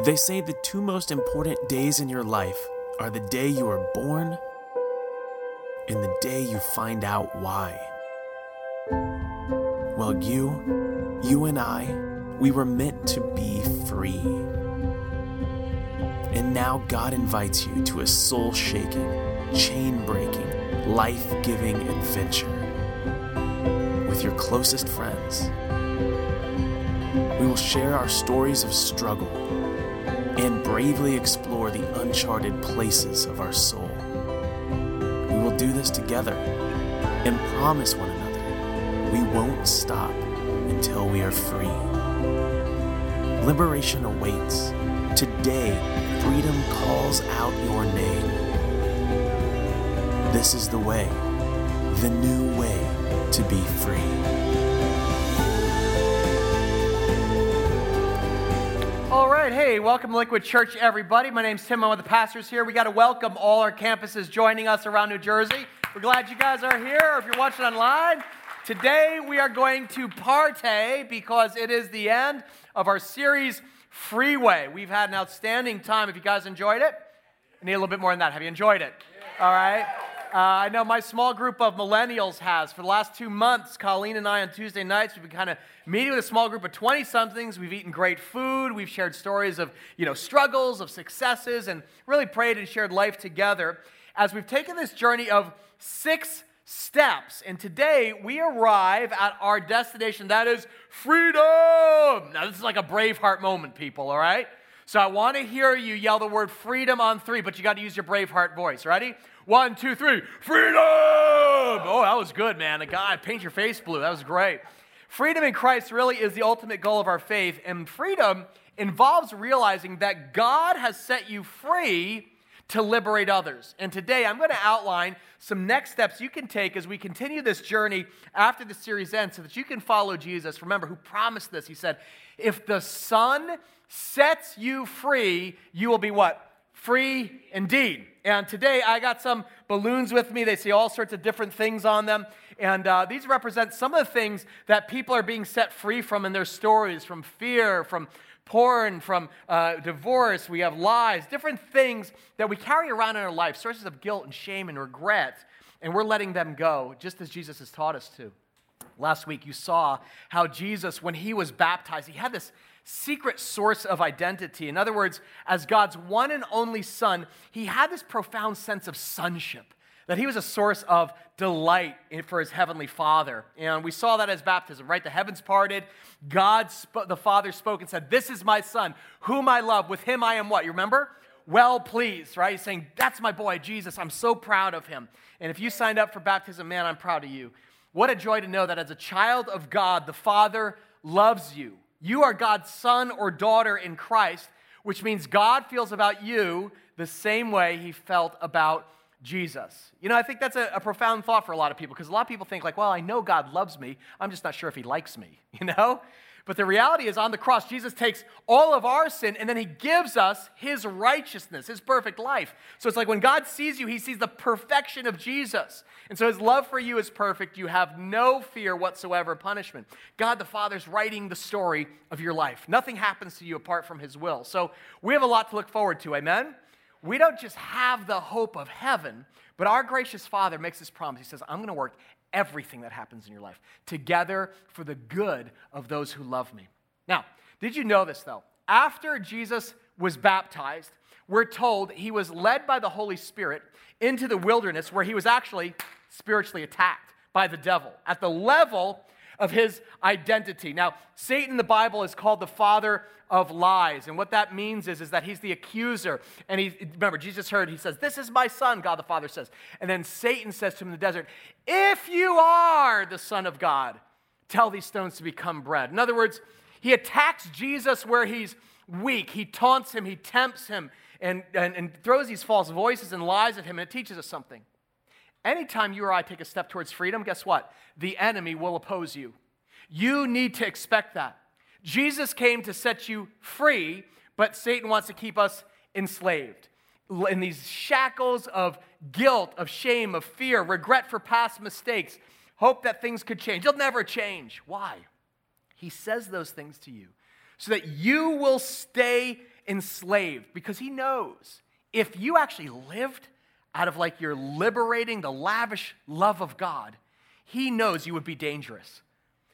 They say the two most important days in your life are the day you are born and the day you find out why. Well, you, you and I, we were meant to be free. And now God invites you to a soul shaking, chain breaking, life giving adventure with your closest friends. We will share our stories of struggle and bravely explore the uncharted places of our soul. We will do this together and promise one another we won't stop until we are free. Liberation awaits. Today, freedom calls out your name. This is the way, the new way to be free. All right, hey, welcome to Liquid Church, everybody. My name's Tim. I'm one of the pastors here. We got to welcome all our campuses joining us around New Jersey. We're glad you guys are here, or if you're watching online. Today we are going to partay because it is the end of our series Freeway. We've had an outstanding time. If you guys enjoyed it, I need a little bit more than that. Have you enjoyed it? All right. Uh, I know my small group of millennials has. For the last two months, Colleen and I on Tuesday nights, we've been kind of meeting with a small group of 20 somethings. We've eaten great food. We've shared stories of, you know, struggles, of successes, and really prayed and shared life together as we've taken this journey of six steps. And today we arrive at our destination that is freedom. Now, this is like a Braveheart moment, people, all right? So I want to hear you yell the word freedom on three, but you got to use your Braveheart voice. Ready? One, two, three. Freedom! Oh, that was good, man. Guy, paint your face blue. That was great. Freedom in Christ really is the ultimate goal of our faith, and freedom involves realizing that God has set you free to liberate others. And today I'm going to outline some next steps you can take as we continue this journey after the series ends so that you can follow Jesus. Remember, who promised this? He said, If the Son sets you free, you will be what? Free indeed. And today I got some balloons with me. They see all sorts of different things on them. And uh, these represent some of the things that people are being set free from in their stories from fear, from porn, from uh, divorce. We have lies, different things that we carry around in our life, sources of guilt and shame and regret. And we're letting them go, just as Jesus has taught us to. Last week, you saw how Jesus, when he was baptized, he had this secret source of identity. In other words, as God's one and only Son, he had this profound sense of sonship, that he was a source of delight for his heavenly Father. And we saw that as baptism, right? The heavens parted, God, sp- the Father spoke and said, This is my Son, whom I love. With him I am what? You remember? Well pleased, right? He's saying, That's my boy, Jesus. I'm so proud of him. And if you signed up for baptism, man, I'm proud of you. What a joy to know that as a child of God, the Father loves you. You are God's son or daughter in Christ, which means God feels about you the same way he felt about Jesus. You know, I think that's a, a profound thought for a lot of people because a lot of people think, like, well, I know God loves me. I'm just not sure if he likes me, you know? But the reality is, on the cross, Jesus takes all of our sin and then he gives us his righteousness, his perfect life. So it's like when God sees you, he sees the perfection of Jesus. And so his love for you is perfect. You have no fear whatsoever of punishment. God the Father's writing the story of your life. Nothing happens to you apart from his will. So we have a lot to look forward to. Amen? We don't just have the hope of heaven, but our gracious Father makes this promise. He says, I'm going to work everything that happens in your life together for the good of those who love me. Now, did you know this though? After Jesus was baptized, we're told he was led by the Holy Spirit into the wilderness where he was actually spiritually attacked by the devil at the level of his identity. Now, Satan in the Bible is called the father of lies. And what that means is, is that he's the accuser. And he, remember, Jesus heard, he says, This is my son, God the Father says. And then Satan says to him in the desert, If you are the Son of God, tell these stones to become bread. In other words, he attacks Jesus where he's weak. He taunts him, he tempts him, and, and, and throws these false voices and lies at him, and it teaches us something. Anytime you or I take a step towards freedom, guess what? The enemy will oppose you. You need to expect that. Jesus came to set you free, but Satan wants to keep us enslaved in these shackles of guilt, of shame, of fear, regret for past mistakes, hope that things could change. They'll never change. Why? He says those things to you so that you will stay enslaved because he knows if you actually lived out of like your liberating, the lavish love of God, he knows you would be dangerous.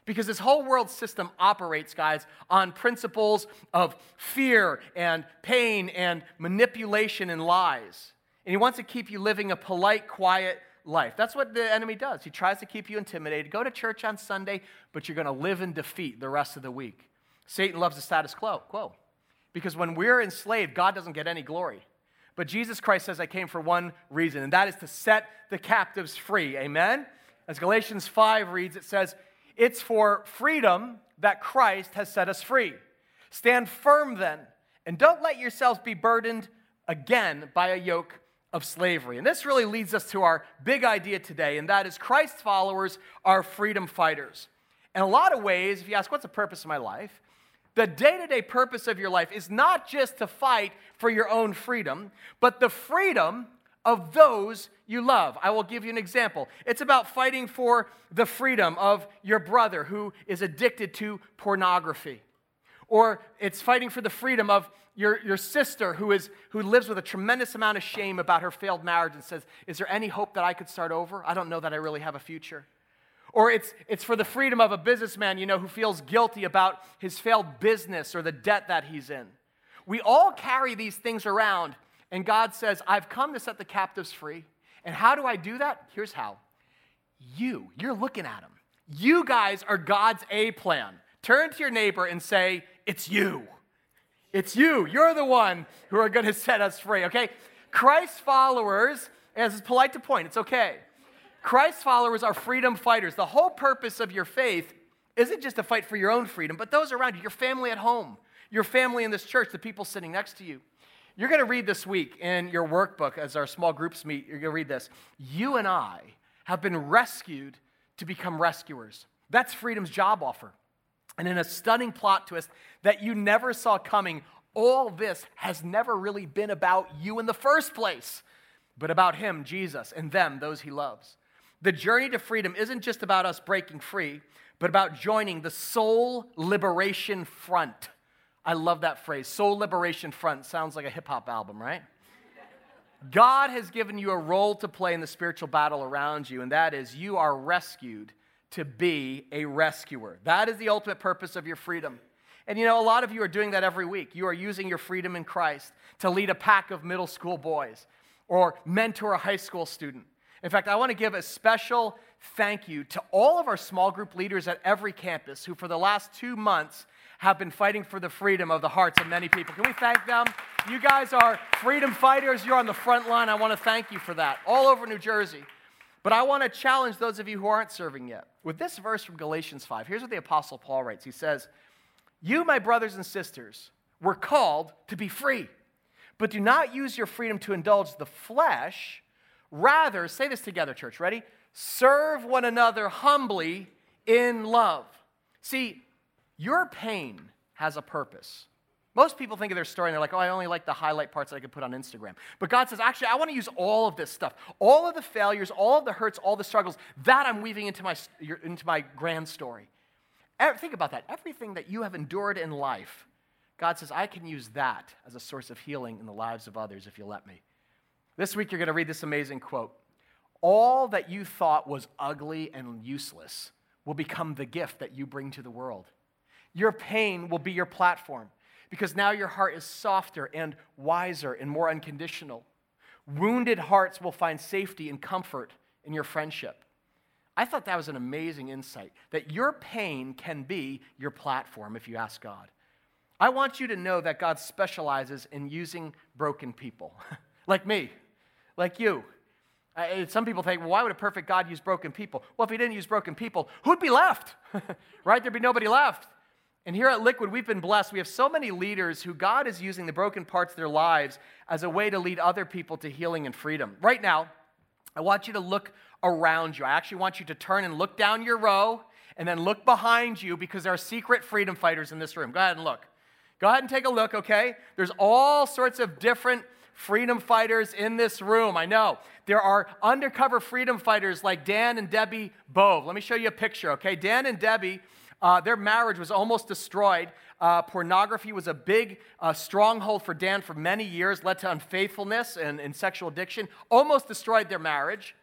Because this whole world system operates, guys, on principles of fear and pain and manipulation and lies. And he wants to keep you living a polite, quiet life. That's what the enemy does. He tries to keep you intimidated. Go to church on Sunday, but you're going to live in defeat the rest of the week. Satan loves the status quo. quo. Because when we're enslaved, God doesn't get any glory. But Jesus Christ says, I came for one reason, and that is to set the captives free. Amen? As Galatians 5 reads, it says, It's for freedom that Christ has set us free. Stand firm then, and don't let yourselves be burdened again by a yoke of slavery. And this really leads us to our big idea today, and that is Christ's followers are freedom fighters. In a lot of ways, if you ask, What's the purpose of my life? The day to day purpose of your life is not just to fight for your own freedom, but the freedom of those you love. I will give you an example. It's about fighting for the freedom of your brother who is addicted to pornography. Or it's fighting for the freedom of your, your sister who, is, who lives with a tremendous amount of shame about her failed marriage and says, Is there any hope that I could start over? I don't know that I really have a future. Or it's, it's for the freedom of a businessman, you know, who feels guilty about his failed business or the debt that he's in. We all carry these things around, and God says, I've come to set the captives free. And how do I do that? Here's how. You, you're looking at them. You guys are God's A plan. Turn to your neighbor and say, It's you. It's you. You're the one who are going to set us free, okay? Christ's followers, as it's polite to point, it's okay. Christ's followers are freedom fighters. The whole purpose of your faith isn't just to fight for your own freedom, but those around you, your family at home, your family in this church, the people sitting next to you. You're going to read this week in your workbook as our small groups meet. You're going to read this. You and I have been rescued to become rescuers. That's freedom's job offer. And in a stunning plot twist that you never saw coming, all this has never really been about you in the first place, but about Him, Jesus, and them, those He loves. The journey to freedom isn't just about us breaking free, but about joining the Soul Liberation Front. I love that phrase. Soul Liberation Front sounds like a hip hop album, right? God has given you a role to play in the spiritual battle around you, and that is you are rescued to be a rescuer. That is the ultimate purpose of your freedom. And you know, a lot of you are doing that every week. You are using your freedom in Christ to lead a pack of middle school boys or mentor a high school student in fact, I want to give a special thank you to all of our small group leaders at every campus who, for the last two months, have been fighting for the freedom of the hearts of many people. Can we thank them? You guys are freedom fighters. You're on the front line. I want to thank you for that, all over New Jersey. But I want to challenge those of you who aren't serving yet. With this verse from Galatians 5, here's what the Apostle Paul writes He says, You, my brothers and sisters, were called to be free, but do not use your freedom to indulge the flesh Rather, say this together, church. Ready? Serve one another humbly in love. See, your pain has a purpose. Most people think of their story and they're like, oh, I only like the highlight parts that I can put on Instagram. But God says, actually, I want to use all of this stuff, all of the failures, all of the hurts, all the struggles, that I'm weaving into my, into my grand story. Think about that. Everything that you have endured in life, God says, I can use that as a source of healing in the lives of others if you let me. This week, you're going to read this amazing quote All that you thought was ugly and useless will become the gift that you bring to the world. Your pain will be your platform because now your heart is softer and wiser and more unconditional. Wounded hearts will find safety and comfort in your friendship. I thought that was an amazing insight that your pain can be your platform if you ask God. I want you to know that God specializes in using broken people, like me like you. Uh, some people think, well, why would a perfect God use broken people? Well, if he didn't use broken people, who'd be left? right? There'd be nobody left. And here at Liquid, we've been blessed. We have so many leaders who God is using the broken parts of their lives as a way to lead other people to healing and freedom. Right now, I want you to look around you. I actually want you to turn and look down your row and then look behind you because there are secret freedom fighters in this room. Go ahead and look. Go ahead and take a look, okay? There's all sorts of different freedom fighters in this room. I know. There are undercover freedom fighters like Dan and Debbie Bove. Let me show you a picture, okay? Dan and Debbie Uh, their marriage was almost destroyed. Uh, pornography was a big uh, stronghold for Dan for many years, led to unfaithfulness and, and sexual addiction, almost destroyed their marriage.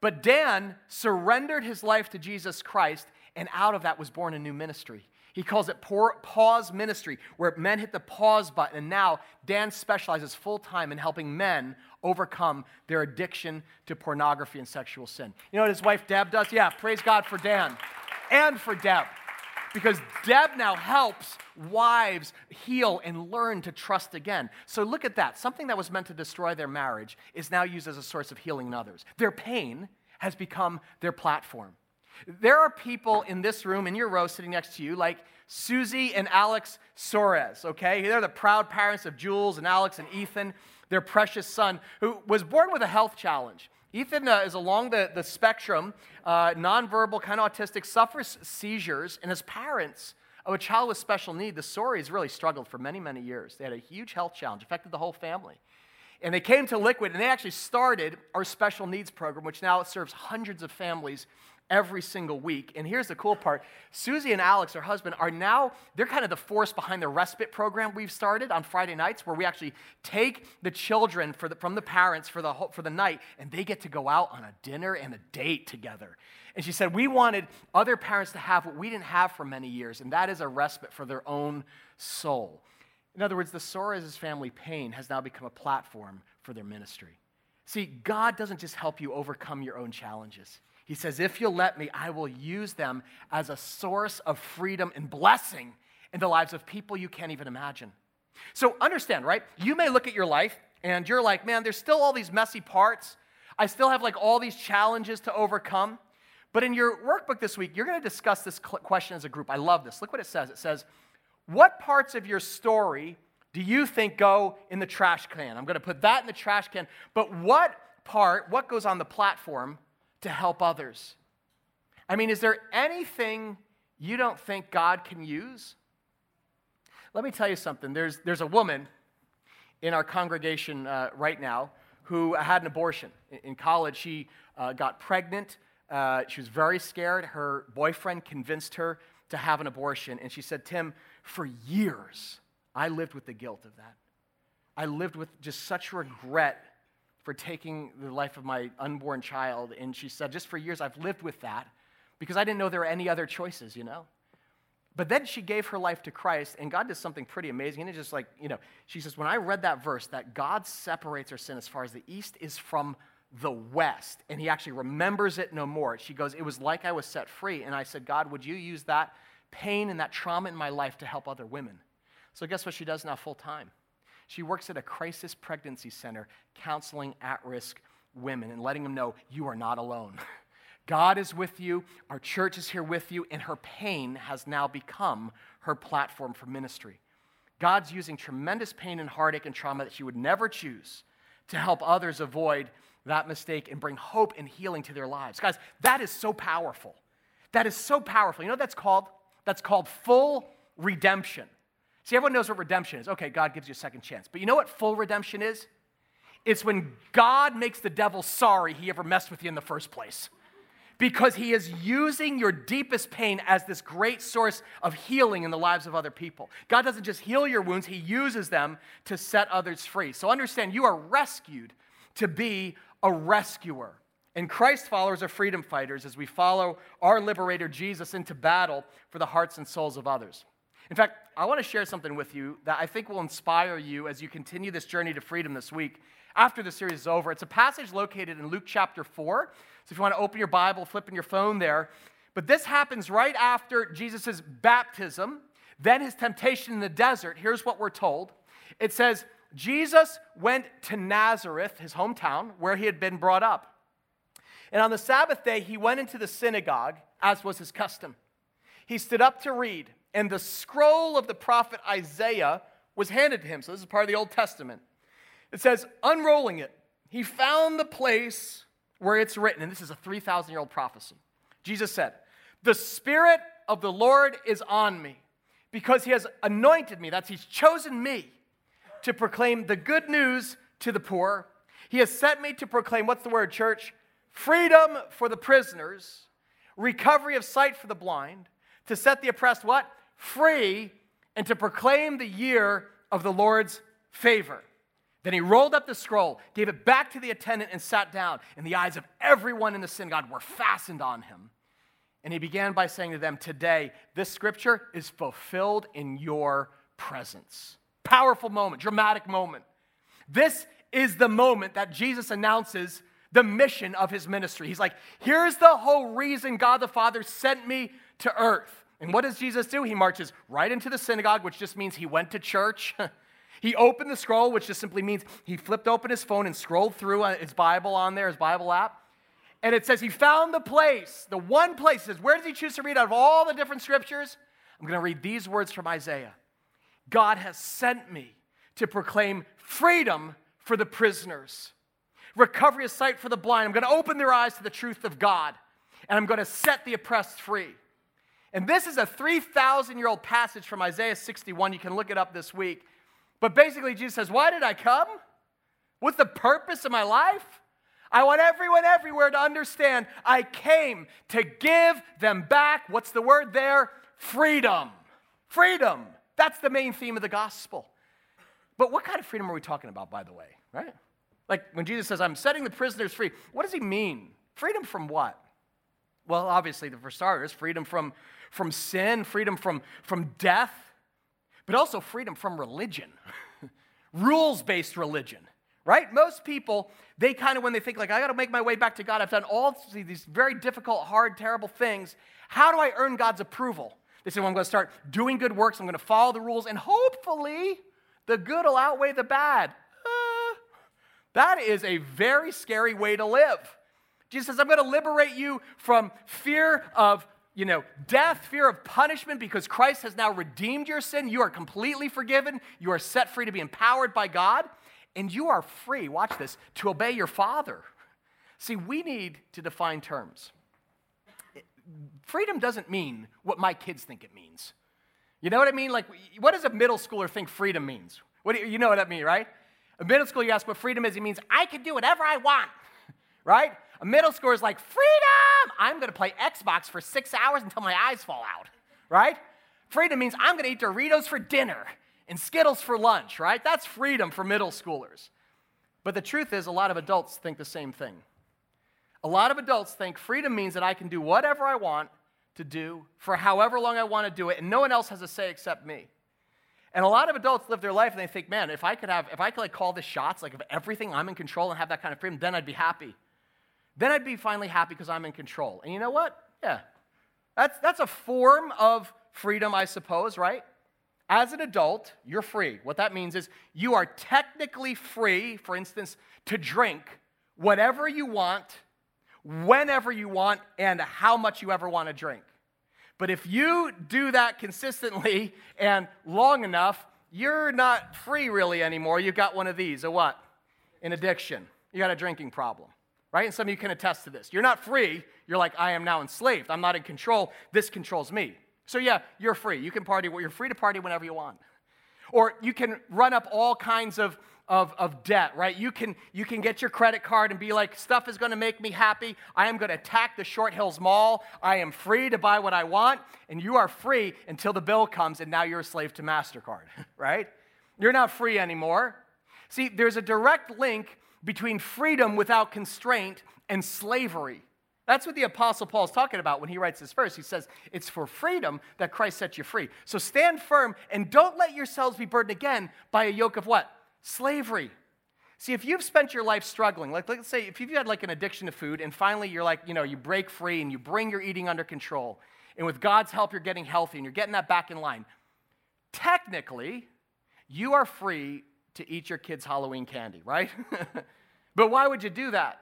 But Dan surrendered his life to Jesus Christ, and out of that was born a new ministry. He calls it pause ministry, where men hit the pause button. And now Dan specializes full time in helping men overcome their addiction to pornography and sexual sin. You know what his wife Deb does? Yeah, praise God for Dan and for Deb. Because Deb now helps wives heal and learn to trust again. So look at that. Something that was meant to destroy their marriage is now used as a source of healing in others. Their pain has become their platform. There are people in this room, in your row, sitting next to you, like Susie and Alex Soares, okay? They're the proud parents of Jules and Alex and Ethan, their precious son, who was born with a health challenge. Ethan uh, is along the, the spectrum, uh, nonverbal, kind of autistic, suffers seizures, and his parents of a child with special need, the Soares really struggled for many, many years. They had a huge health challenge, affected the whole family. And they came to Liquid, and they actually started our special needs program, which now serves hundreds of families every single week. And here's the cool part Susie and Alex, her husband, are now, they're kind of the force behind the respite program we've started on Friday nights, where we actually take the children the, from the parents for the, for the night, and they get to go out on a dinner and a date together. And she said, We wanted other parents to have what we didn't have for many years, and that is a respite for their own soul. In other words, the Soares' family pain has now become a platform for their ministry. See, God doesn't just help you overcome your own challenges. He says, If you'll let me, I will use them as a source of freedom and blessing in the lives of people you can't even imagine. So understand, right? You may look at your life and you're like, man, there's still all these messy parts. I still have like all these challenges to overcome. But in your workbook this week, you're going to discuss this question as a group. I love this. Look what it says. It says, What parts of your story do you think go in the trash can? I'm going to put that in the trash can. But what part, what goes on the platform to help others. I mean, is there anything you don't think God can use? Let me tell you something. There's, there's a woman in our congregation uh, right now who had an abortion. In college, she uh, got pregnant. Uh, she was very scared. Her boyfriend convinced her to have an abortion. And she said, Tim, for years, I lived with the guilt of that. I lived with just such regret for taking the life of my unborn child. And she said, just for years, I've lived with that because I didn't know there were any other choices, you know? But then she gave her life to Christ, and God does something pretty amazing. And it's just like, you know, she says, when I read that verse, that God separates our sin as far as the east is from the west, and he actually remembers it no more. She goes, It was like I was set free. And I said, God, would you use that pain and that trauma in my life to help other women? So guess what she does now full time? She works at a crisis pregnancy center counseling at risk women and letting them know you are not alone. God is with you, our church is here with you, and her pain has now become her platform for ministry. God's using tremendous pain and heartache and trauma that she would never choose to help others avoid that mistake and bring hope and healing to their lives. Guys, that is so powerful. That is so powerful. You know what that's called? That's called full redemption. See, everyone knows what redemption is. Okay, God gives you a second chance. But you know what full redemption is? It's when God makes the devil sorry he ever messed with you in the first place. Because he is using your deepest pain as this great source of healing in the lives of other people. God doesn't just heal your wounds, he uses them to set others free. So understand, you are rescued to be a rescuer. And Christ followers are freedom fighters as we follow our liberator Jesus into battle for the hearts and souls of others. In fact, I want to share something with you that I think will inspire you as you continue this journey to freedom this week. After the series is over, it's a passage located in Luke chapter 4. So if you want to open your Bible, flip in your phone there. But this happens right after Jesus' baptism, then his temptation in the desert. Here's what we're told it says, Jesus went to Nazareth, his hometown, where he had been brought up. And on the Sabbath day, he went into the synagogue, as was his custom. He stood up to read and the scroll of the prophet Isaiah was handed to him. So this is part of the Old Testament. It says, unrolling it, he found the place where it's written, and this is a 3,000 year old prophecy. Jesus said, The Spirit of the Lord is on me because he has anointed me, that's he's chosen me to proclaim the good news to the poor. He has sent me to proclaim, what's the word, church? Freedom for the prisoners, recovery of sight for the blind to set the oppressed what? Free, and to proclaim the year of the Lord's favor. Then he rolled up the scroll, gave it back to the attendant, and sat down. And the eyes of everyone in the synagogue were fastened on him. And he began by saying to them, Today, this scripture is fulfilled in your presence. Powerful moment, dramatic moment. This is the moment that Jesus announces the mission of his ministry. He's like, Here's the whole reason God the Father sent me to earth. And what does Jesus do? He marches right into the synagogue, which just means he went to church. he opened the scroll, which just simply means he flipped open his phone and scrolled through uh, his Bible on there, his Bible app. And it says he found the place, the one place. He says, Where does he choose to read out of all the different scriptures? I'm going to read these words from Isaiah God has sent me to proclaim freedom for the prisoners, recovery of sight for the blind. I'm going to open their eyes to the truth of God, and I'm going to set the oppressed free. And this is a 3,000 year old passage from Isaiah 61. You can look it up this week. But basically, Jesus says, Why did I come? What's the purpose of my life? I want everyone everywhere to understand I came to give them back, what's the word there? Freedom. Freedom. That's the main theme of the gospel. But what kind of freedom are we talking about, by the way, right? Like when Jesus says, I'm setting the prisoners free, what does he mean? Freedom from what? Well, obviously, the for starters, freedom from, from sin, freedom from, from death, but also freedom from religion, rules based religion, right? Most people, they kind of, when they think, like, I got to make my way back to God, I've done all these very difficult, hard, terrible things. How do I earn God's approval? They say, well, I'm going to start doing good works, I'm going to follow the rules, and hopefully the good will outweigh the bad. Uh, that is a very scary way to live. Jesus says, I'm going to liberate you from fear of you know, death, fear of punishment, because Christ has now redeemed your sin. You are completely forgiven. You are set free to be empowered by God. And you are free, watch this, to obey your Father. See, we need to define terms. Freedom doesn't mean what my kids think it means. You know what I mean? Like, what does a middle schooler think freedom means? What you, you know what I mean, right? A middle schooler, you ask what freedom is, it means I can do whatever I want, right? A middle schooler is like, freedom! I'm gonna play Xbox for six hours until my eyes fall out, right? Freedom means I'm gonna eat Doritos for dinner and Skittles for lunch, right? That's freedom for middle schoolers. But the truth is, a lot of adults think the same thing. A lot of adults think freedom means that I can do whatever I want to do for however long I want to do it, and no one else has a say except me. And a lot of adults live their life and they think, man, if I could have, if I could like call the shots, like of everything, I'm in control and have that kind of freedom, then I'd be happy. Then I'd be finally happy because I'm in control. And you know what? Yeah. That's, that's a form of freedom, I suppose, right? As an adult, you're free. What that means is you are technically free, for instance, to drink whatever you want whenever you want and how much you ever want to drink. But if you do that consistently and long enough, you're not free really anymore. You've got one of these, a what? An addiction. You got a drinking problem, right? And some of you can attest to this. You're not free. You're like, I am now enslaved. I'm not in control. This controls me. So yeah, you're free. You can party. You're free to party whenever you want. Or you can run up all kinds of of, of debt, right? You can, you can get your credit card and be like, stuff is going to make me happy. I am going to attack the Short Hills Mall. I am free to buy what I want. And you are free until the bill comes and now you're a slave to MasterCard, right? You're not free anymore. See, there's a direct link between freedom without constraint and slavery. That's what the Apostle Paul is talking about when he writes this verse. He says, It's for freedom that Christ set you free. So stand firm and don't let yourselves be burdened again by a yoke of what? slavery. See, if you've spent your life struggling, like let's say if you've had like an addiction to food and finally you're like, you know, you break free and you bring your eating under control, and with God's help you're getting healthy and you're getting that back in line, technically, you are free to eat your kids' Halloween candy, right? but why would you do that?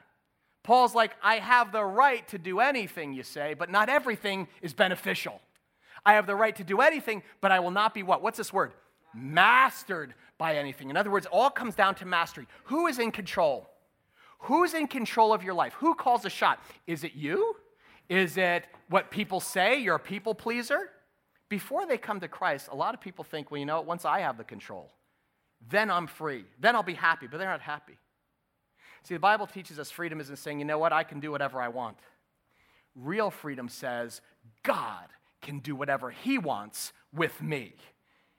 Paul's like, I have the right to do anything, you say, but not everything is beneficial. I have the right to do anything, but I will not be what? What's this word? Mastered by anything. In other words, all comes down to mastery. Who is in control? Who's in control of your life? Who calls the shot? Is it you? Is it what people say? You're a people pleaser? Before they come to Christ, a lot of people think, well, you know once I have the control, then I'm free. Then I'll be happy, but they're not happy. See, the Bible teaches us freedom isn't saying, you know what, I can do whatever I want. Real freedom says, God can do whatever He wants with me.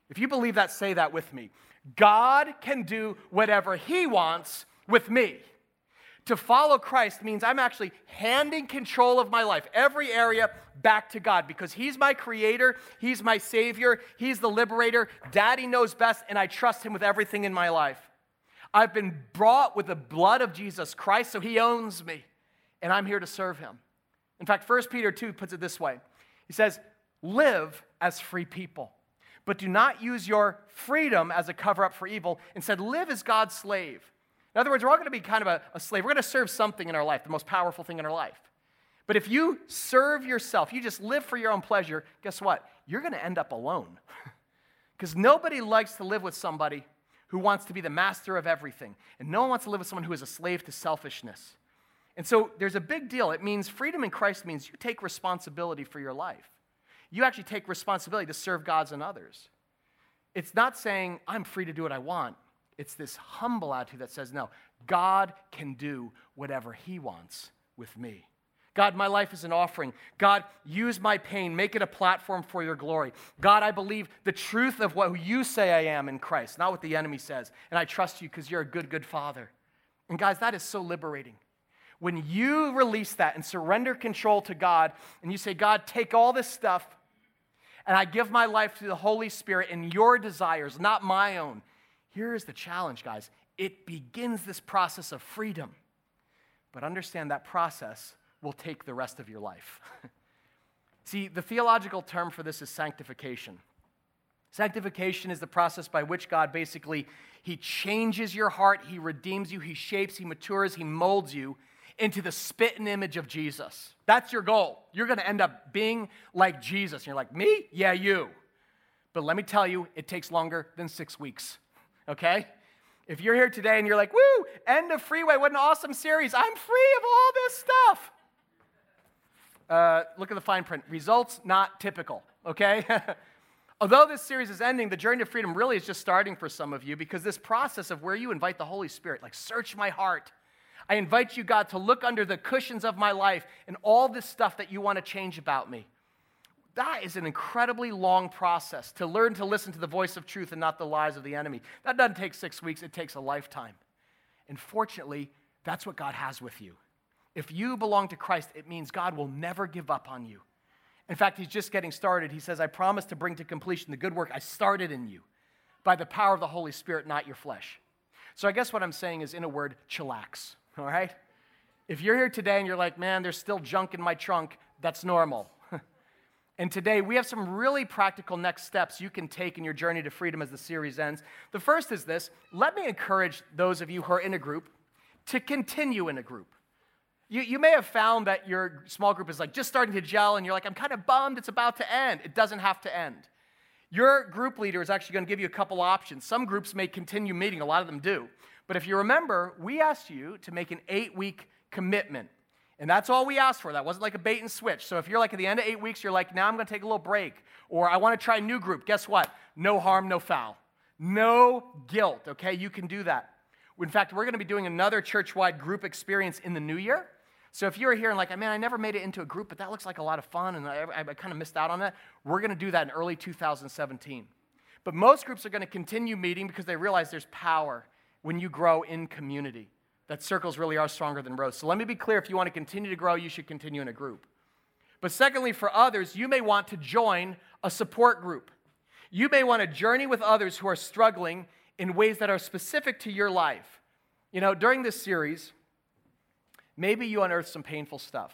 If you believe that, say that with me. God can do whatever He wants with me. To follow Christ means I'm actually handing control of my life, every area, back to God because He's my creator, He's my Savior, He's the liberator. Daddy knows best, and I trust Him with everything in my life. I've been brought with the blood of Jesus Christ, so He owns me, and I'm here to serve Him. In fact, 1 Peter 2 puts it this way He says, Live as free people, but do not use your freedom as a cover up for evil. Instead, live as God's slave. In other words, we're all going to be kind of a, a slave. We're going to serve something in our life, the most powerful thing in our life. But if you serve yourself, you just live for your own pleasure, guess what? You're going to end up alone. Because nobody likes to live with somebody who wants to be the master of everything. And no one wants to live with someone who is a slave to selfishness. And so there's a big deal. It means freedom in Christ means you take responsibility for your life. You actually take responsibility to serve God's and others. It's not saying, I'm free to do what I want. It's this humble attitude that says, no, God can do whatever He wants with me. God, my life is an offering. God, use my pain, make it a platform for your glory. God, I believe the truth of what you say I am in Christ, not what the enemy says. And I trust you because you're a good, good father. And guys, that is so liberating. When you release that and surrender control to God, and you say, God, take all this stuff, and I give my life to the Holy Spirit and your desires, not my own. Here's the challenge, guys it begins this process of freedom. But understand that process will take the rest of your life. See, the theological term for this is sanctification. Sanctification is the process by which God basically he changes your heart, he redeems you, he shapes, he matures, he molds you into the spit and image of Jesus. That's your goal. You're going to end up being like Jesus. And you're like, "Me? Yeah, you." But let me tell you, it takes longer than 6 weeks. Okay? If you're here today and you're like, woo, end of freeway, what an awesome series. I'm free of all this stuff. Uh, look at the fine print. Results not typical, okay? Although this series is ending, the journey to freedom really is just starting for some of you because this process of where you invite the Holy Spirit, like search my heart. I invite you, God, to look under the cushions of my life and all this stuff that you want to change about me. That is an incredibly long process to learn to listen to the voice of truth and not the lies of the enemy. That doesn't take six weeks, it takes a lifetime. And fortunately, that's what God has with you. If you belong to Christ, it means God will never give up on you. In fact, He's just getting started. He says, I promise to bring to completion the good work I started in you by the power of the Holy Spirit, not your flesh. So I guess what I'm saying is, in a word, chillax, all right? If you're here today and you're like, man, there's still junk in my trunk, that's normal. And today we have some really practical next steps you can take in your journey to freedom as the series ends. The first is this let me encourage those of you who are in a group to continue in a group. You, you may have found that your small group is like just starting to gel and you're like, I'm kind of bummed it's about to end. It doesn't have to end. Your group leader is actually going to give you a couple options. Some groups may continue meeting, a lot of them do. But if you remember, we asked you to make an eight week commitment and that's all we asked for. That wasn't like a bait and switch. So if you're like at the end of eight weeks, you're like, now I'm going to take a little break, or I want to try a new group, guess what? No harm, no foul. No guilt, okay? You can do that. In fact, we're going to be doing another church wide group experience in the new year. So if you're here and like, man, I never made it into a group, but that looks like a lot of fun and I, I kind of missed out on that, we're going to do that in early 2017. But most groups are going to continue meeting because they realize there's power when you grow in community that circles really are stronger than rows. So let me be clear if you want to continue to grow, you should continue in a group. But secondly, for others, you may want to join a support group. You may want to journey with others who are struggling in ways that are specific to your life. You know, during this series, maybe you unearth some painful stuff.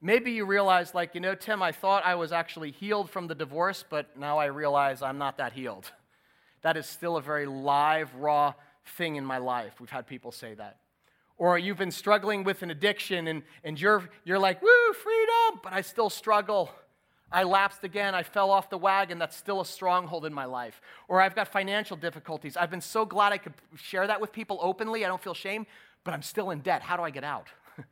Maybe you realize, like, you know, Tim, I thought I was actually healed from the divorce, but now I realize I'm not that healed. That is still a very live, raw thing in my life. We've had people say that. Or you've been struggling with an addiction and, and you're, you're like, woo, freedom, but I still struggle. I lapsed again. I fell off the wagon. That's still a stronghold in my life. Or I've got financial difficulties. I've been so glad I could share that with people openly. I don't feel shame, but I'm still in debt. How do I get out?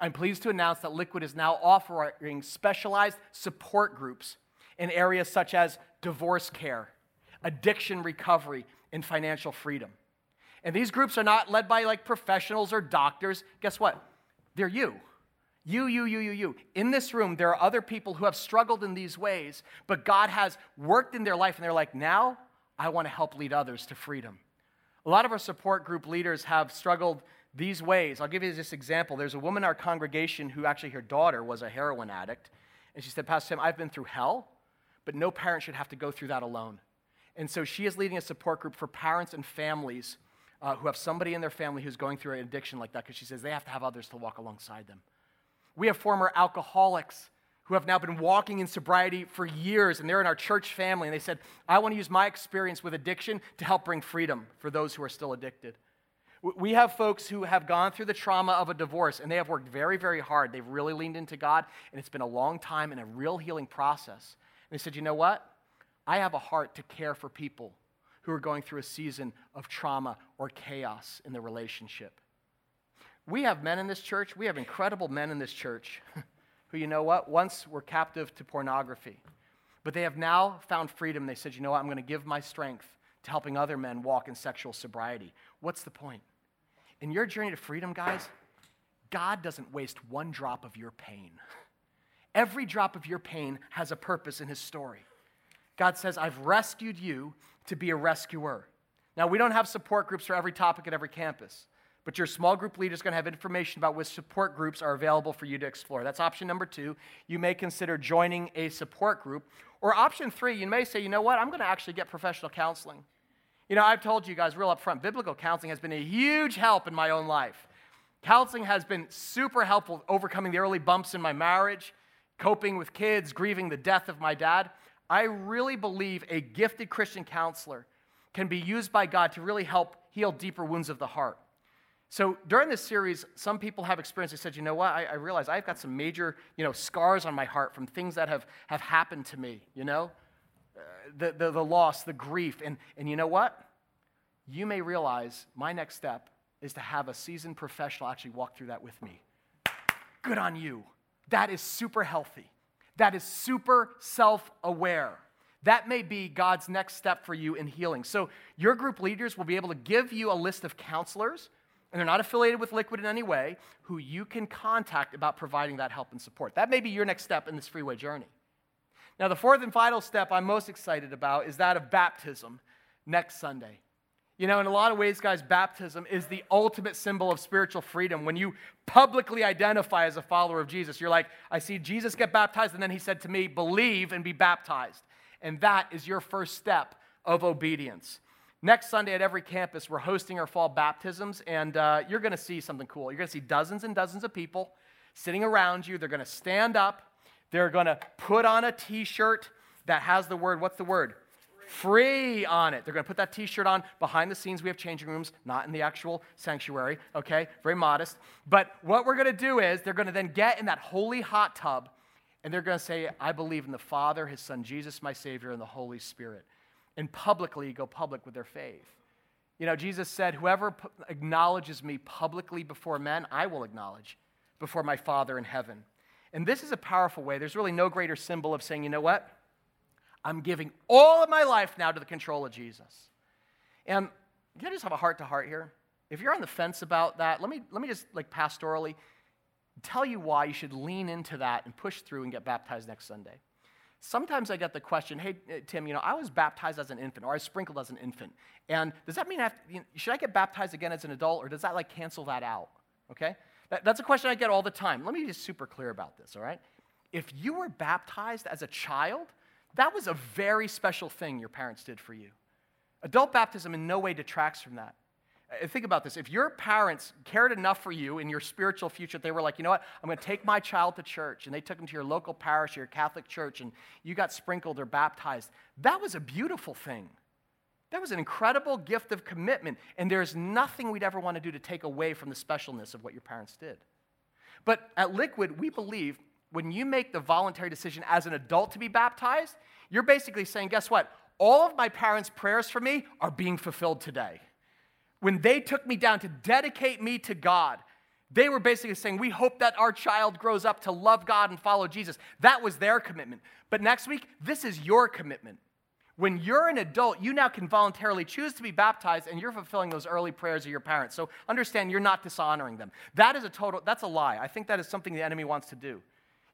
I'm pleased to announce that Liquid is now offering specialized support groups in areas such as divorce care, addiction recovery, and financial freedom. And these groups are not led by like professionals or doctors. Guess what? They're you. You, you, you, you, you. In this room, there are other people who have struggled in these ways, but God has worked in their life and they're like, now I want to help lead others to freedom. A lot of our support group leaders have struggled these ways. I'll give you this example. There's a woman in our congregation who actually, her daughter was a heroin addict. And she said, Pastor Tim, I've been through hell, but no parent should have to go through that alone. And so she is leading a support group for parents and families uh, who have somebody in their family who's going through an addiction like that because she says they have to have others to walk alongside them. We have former alcoholics who have now been walking in sobriety for years, and they're in our church family, and they said, I want to use my experience with addiction to help bring freedom for those who are still addicted. We have folks who have gone through the trauma of a divorce, and they have worked very, very hard. They've really leaned into God, and it's been a long time and a real healing process. And they said, You know what? I have a heart to care for people who are going through a season of trauma or chaos in the relationship. We have men in this church, we have incredible men in this church who, you know what, once were captive to pornography. But they have now found freedom. They said, you know what, I'm going to give my strength to helping other men walk in sexual sobriety. What's the point? In your journey to freedom, guys, God doesn't waste one drop of your pain. Every drop of your pain has a purpose in His story. God says, I've rescued you to be a rescuer. Now, we don't have support groups for every topic at every campus but your small group leader is going to have information about which support groups are available for you to explore. That's option number two. You may consider joining a support group. Or option three, you may say, you know what, I'm going to actually get professional counseling. You know, I've told you guys real up front, biblical counseling has been a huge help in my own life. Counseling has been super helpful overcoming the early bumps in my marriage, coping with kids, grieving the death of my dad. I really believe a gifted Christian counselor can be used by God to really help heal deeper wounds of the heart. So during this series, some people have experienced, they said, you know what, I, I realize I've got some major, you know, scars on my heart from things that have, have happened to me, you know? Uh, the, the, the loss, the grief. And, and you know what? You may realize my next step is to have a seasoned professional actually walk through that with me. Good on you. That is super healthy. That is super self aware. That may be God's next step for you in healing. So, your group leaders will be able to give you a list of counselors and they're not affiliated with Liquid in any way, who you can contact about providing that help and support. That may be your next step in this freeway journey. Now, the fourth and final step I'm most excited about is that of baptism next Sunday. You know, in a lot of ways, guys, baptism is the ultimate symbol of spiritual freedom. When you publicly identify as a follower of Jesus, you're like, I see Jesus get baptized, and then he said to me, believe and be baptized. And that is your first step of obedience. Next Sunday at every campus, we're hosting our fall baptisms, and uh, you're going to see something cool. You're going to see dozens and dozens of people sitting around you. They're going to stand up. They're going to put on a t shirt that has the word, what's the word? Free. On it. They're going to put that t shirt on. Behind the scenes, we have changing rooms, not in the actual sanctuary, okay? Very modest. But what we're going to do is they're going to then get in that holy hot tub and they're going to say, I believe in the Father, His Son, Jesus, my Savior, and the Holy Spirit and publicly go public with their faith. You know, Jesus said, Whoever acknowledges me publicly before men, I will acknowledge before my Father in heaven. And this is a powerful way. There's really no greater symbol of saying, you know what? I'm giving all of my life now to the control of Jesus. And can I just have a heart to heart here? If you're on the fence about that, let me, let me just, like, pastorally tell you why you should lean into that and push through and get baptized next Sunday. Sometimes I get the question, hey, uh, Tim, you know, I was baptized as an infant or I was sprinkled as an infant. And does that mean I have to, you know, should I get baptized again as an adult or does that like cancel that out? Okay? That, that's a question I get all the time. Let me be super clear about this, all right? If you were baptized as a child, that was a very special thing your parents did for you. Adult baptism in no way detracts from that. Uh, think about this. If your parents cared enough for you in your spiritual future, they were like, you know what, I'm going to take my child to church, and they took him to your local parish or your Catholic church, and you got sprinkled or baptized, that was a beautiful thing. That was an incredible gift of commitment, and there's nothing we'd ever want to do to take away from the specialness of what your parents did. But at Liquid, we believe when you make the voluntary decision as an adult to be baptized, you're basically saying, guess what? All of my parents' prayers for me are being fulfilled today when they took me down to dedicate me to God, they were basically saying, We hope that our child grows up to love God and follow Jesus. That was their commitment. But next week, this is your commitment. When you're an adult, you now can voluntarily choose to be baptized and you're fulfilling those early prayers of your parents. So understand you're not dishonoring them. That is a total, that's a lie. I think that is something the enemy wants to do.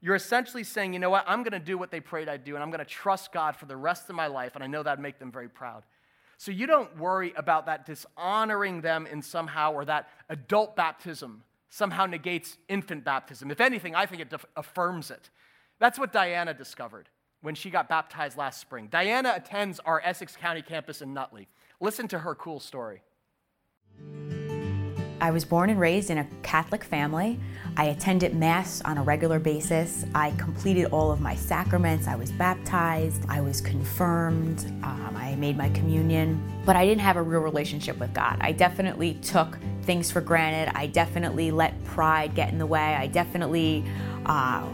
You're essentially saying, you know what, I'm going to do what they prayed I'd do and I'm going to trust God for the rest of my life and I know that'd make them very proud. So you don't worry about that dishonoring them in somehow or that adult baptism somehow negates infant baptism. If anything, I think it def- affirms it. That's what Diana discovered when she got baptized last spring. Diana attends our Essex County campus in Nutley. Listen to her cool story. I was born and raised in a Catholic family. I attended Mass on a regular basis. I completed all of my sacraments. I was baptized. I was confirmed. Um, I made my communion. But I didn't have a real relationship with God. I definitely took things for granted. I definitely let pride get in the way. I definitely uh,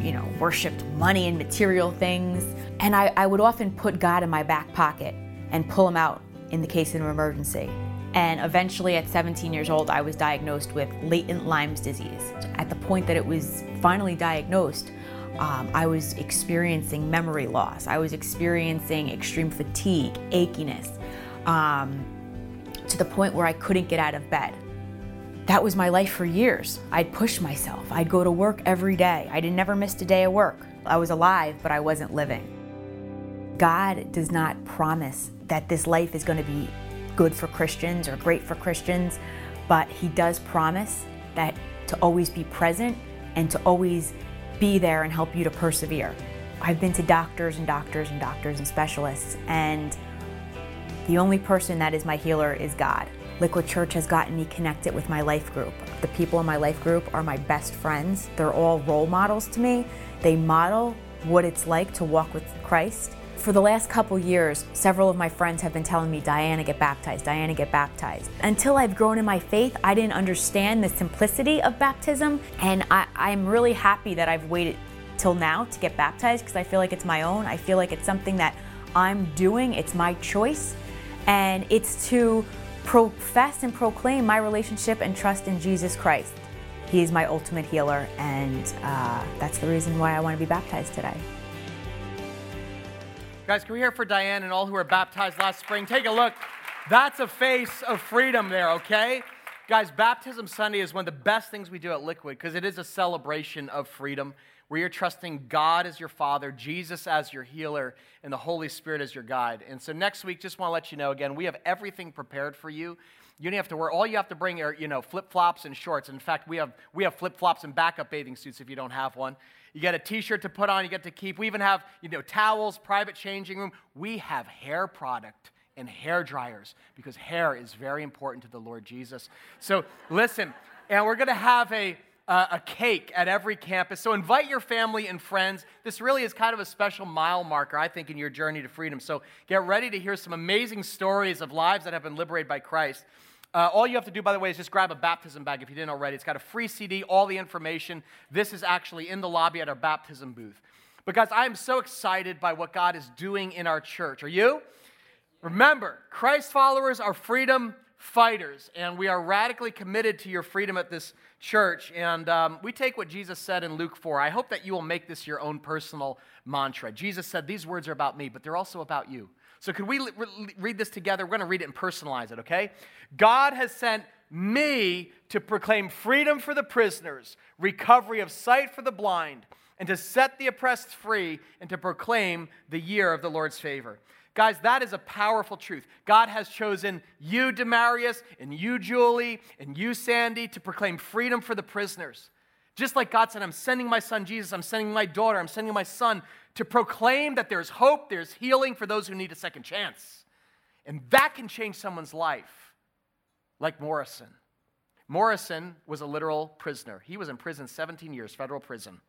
you know, worshiped money and material things. And I, I would often put God in my back pocket and pull him out in the case of an emergency. And eventually, at 17 years old, I was diagnosed with latent Lyme's disease. At the point that it was finally diagnosed, um, I was experiencing memory loss. I was experiencing extreme fatigue, achiness, um, to the point where I couldn't get out of bed that was my life for years. I'd push myself. I'd go to work every day. I didn't never missed a day of work. I was alive, but I wasn't living. God does not promise that this life is going to be good for Christians or great for Christians, but He does promise that to always be present and to always be there and help you to persevere. I've been to doctors and doctors and doctors and specialists, and the only person that is my healer is God. Liquid Church has gotten me connected with my life group. The people in my life group are my best friends. They're all role models to me. They model what it's like to walk with Christ. For the last couple years, several of my friends have been telling me, Diana, get baptized, Diana, get baptized. Until I've grown in my faith, I didn't understand the simplicity of baptism, and I, am really happy that I've waited till now to get baptized because I feel like it's my own. I feel like it's something that I'm doing, it's my choice, and it's to profess and proclaim my relationship and trust in Jesus Christ. He is my ultimate healer, and uh, that's the reason why I want to be baptized today. Guys, can we hear for Diane and all who were baptized last spring? Take a look. That's a face of freedom there, okay? Guys, Baptism Sunday is one of the best things we do at Liquid because it is a celebration of freedom where you're trusting God as your Father, Jesus as your healer, and the Holy Spirit as your guide. And so next week, just want to let you know again, we have everything prepared for you. You don't have to wear. All you have to bring are you know flip flops and shorts. In fact, we have we have flip flops and backup bathing suits if you don't have one. You get a T-shirt to put on. You get to keep. We even have you know towels, private changing room. We have hair product and hair dryers because hair is very important to the Lord Jesus. So listen, and we're going to have a uh, a cake at every campus. So invite your family and friends. This really is kind of a special mile marker, I think, in your journey to freedom. So get ready to hear some amazing stories of lives that have been liberated by Christ. Uh, all you have to do, by the way, is just grab a baptism bag if you didn't already. It's got a free CD, all the information. This is actually in the lobby at our baptism booth. Because I am so excited by what God is doing in our church. Are you? Remember, Christ followers are freedom fighters, and we are radically committed to your freedom at this church. And um, we take what Jesus said in Luke 4. I hope that you will make this your own personal mantra. Jesus said, These words are about me, but they're also about you. So, could we read this together? We're going to read it and personalize it, okay? God has sent me to proclaim freedom for the prisoners, recovery of sight for the blind, and to set the oppressed free, and to proclaim the year of the Lord's favor. Guys, that is a powerful truth. God has chosen you, Demarius, and you, Julie, and you, Sandy, to proclaim freedom for the prisoners. Just like God said, I'm sending my son Jesus, I'm sending my daughter, I'm sending my son to proclaim that there's hope, there's healing for those who need a second chance. And that can change someone's life, like Morrison. Morrison was a literal prisoner. He was in prison 17 years, federal prison.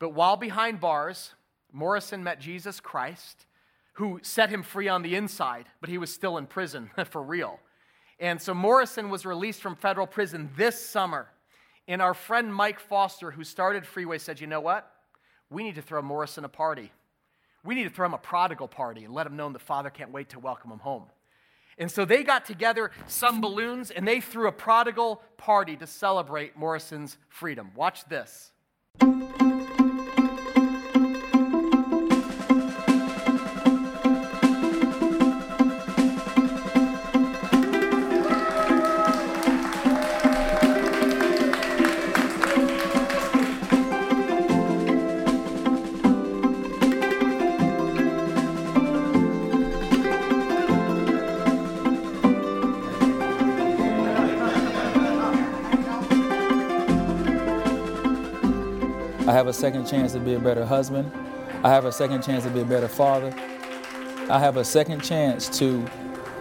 But while behind bars, Morrison met Jesus Christ who set him free on the inside, but he was still in prison for real. And so Morrison was released from federal prison this summer. And our friend Mike Foster, who started Freeway, said, You know what? We need to throw Morrison a party. We need to throw him a prodigal party and let him know the father can't wait to welcome him home. And so they got together some balloons and they threw a prodigal party to celebrate Morrison's freedom. Watch this. A second chance to be a better husband. I have a second chance to be a better father. I have a second chance to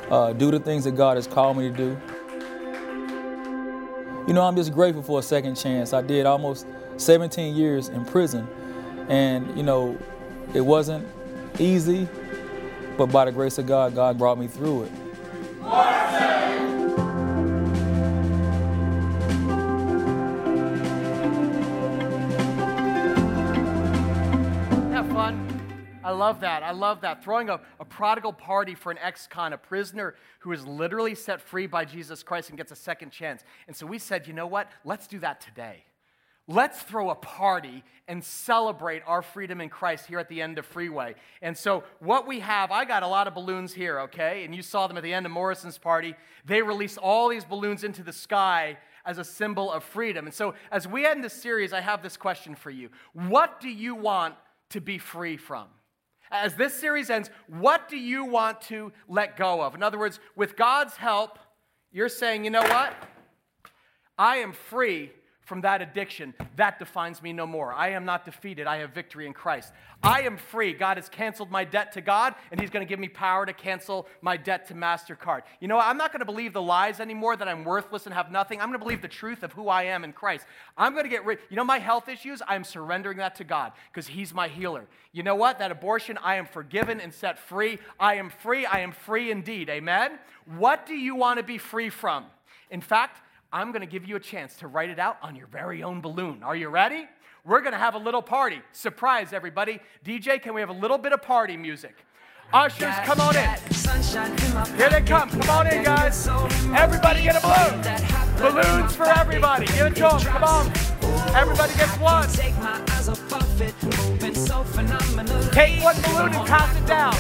uh, do the things that God has called me to do. You know, I'm just grateful for a second chance. I did almost 17 years in prison, and you know, it wasn't easy, but by the grace of God, God brought me through it. Love that. I love that. Throwing a, a prodigal party for an ex con, a prisoner who is literally set free by Jesus Christ and gets a second chance. And so we said, you know what? Let's do that today. Let's throw a party and celebrate our freedom in Christ here at the end of Freeway. And so, what we have, I got a lot of balloons here, okay? And you saw them at the end of Morrison's party. They released all these balloons into the sky as a symbol of freedom. And so, as we end this series, I have this question for you What do you want to be free from? As this series ends, what do you want to let go of? In other words, with God's help, you're saying, you know what? I am free from that addiction. That defines me no more. I am not defeated. I have victory in Christ. I am free. God has canceled my debt to God, and He's going to give me power to cancel my debt to MasterCard. You know, I'm not going to believe the lies anymore that I'm worthless and have nothing. I'm going to believe the truth of who I am in Christ. I'm going to get rid. You know, my health issues, I'm surrendering that to God because He's my healer. You know what? That abortion, I am forgiven and set free. I am free. I am free indeed. Amen? What do you want to be free from? In fact, I'm going to give you a chance to write it out on your very own balloon. Are you ready? We're going to have a little party. Surprise, everybody. DJ, can we have a little bit of party music? Ushers, come on in. Here they come. Come on in, guys. Everybody get a balloon. Balloons for everybody. Give it to them. Come on. Everybody gets one. Take one balloon and pass it down.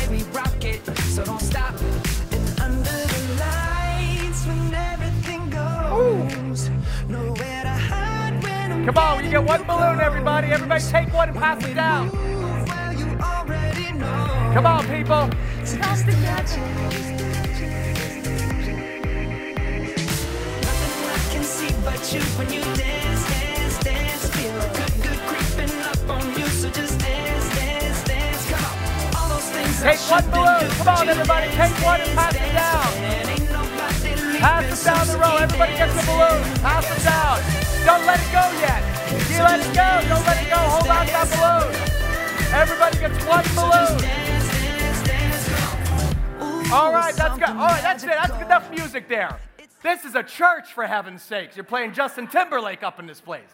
Come on, you get one balloon, everybody. Everybody take one and pass it down. Come on, people. You when you dance, dance, dance, feel good, good creeping up on you. So just dance, dance, dance. Come on, all those things. Take one balloon. Come on, everybody. Take one and pass it down. Pass it down the row. Everybody gets dancing, balloon. Pass it down. Don't let it go yet. You let it go. Don't let it go. Hold on to that balloon. Everybody gets one balloon. All right, that's good. All right, that's it. That's enough music there. This is a church, for heaven's sakes. You're playing Justin Timberlake up in this place.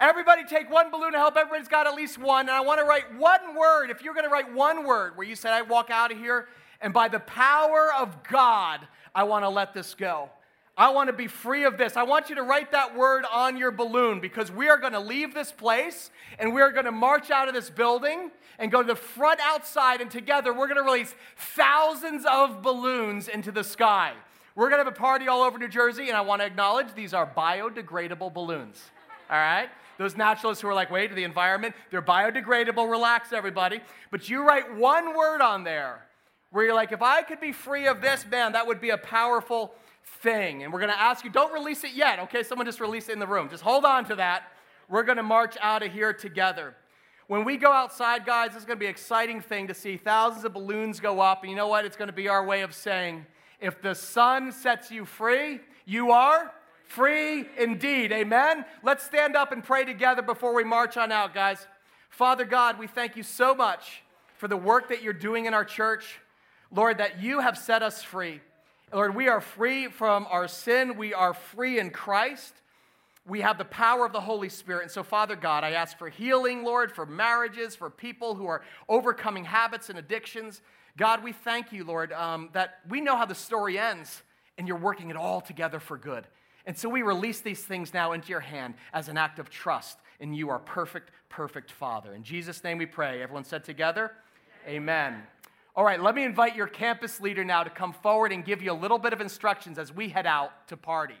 Everybody take one balloon to help everybody's got at least one. And I want to write one word. If you're going to write one word where you said, I walk out of here, and by the power of God, I want to let this go. I want to be free of this. I want you to write that word on your balloon because we are going to leave this place and we are going to march out of this building and go to the front outside, and together we're going to release thousands of balloons into the sky. We're going to have a party all over New Jersey, and I want to acknowledge these are biodegradable balloons. All right? Those naturalists who are like, wait, the environment, they're biodegradable. Relax, everybody. But you write one word on there where you're like, if I could be free of this, man, that would be a powerful thing. And we're going to ask you, don't release it yet, okay? Someone just release it in the room. Just hold on to that. We're going to march out of here together. When we go outside, guys, it's going to be an exciting thing to see thousands of balloons go up. And you know what? It's going to be our way of saying, if the Son sets you free, you are free indeed. Amen? Let's stand up and pray together before we march on out, guys. Father God, we thank you so much for the work that you're doing in our church. Lord, that you have set us free. Lord, we are free from our sin. We are free in Christ. We have the power of the Holy Spirit. And so, Father God, I ask for healing, Lord, for marriages, for people who are overcoming habits and addictions. God, we thank you, Lord, um, that we know how the story ends and you're working it all together for good. And so we release these things now into your hand as an act of trust in you, our perfect, perfect Father. In Jesus' name we pray. Everyone said together, Amen. All right, let me invite your campus leader now to come forward and give you a little bit of instructions as we head out to party.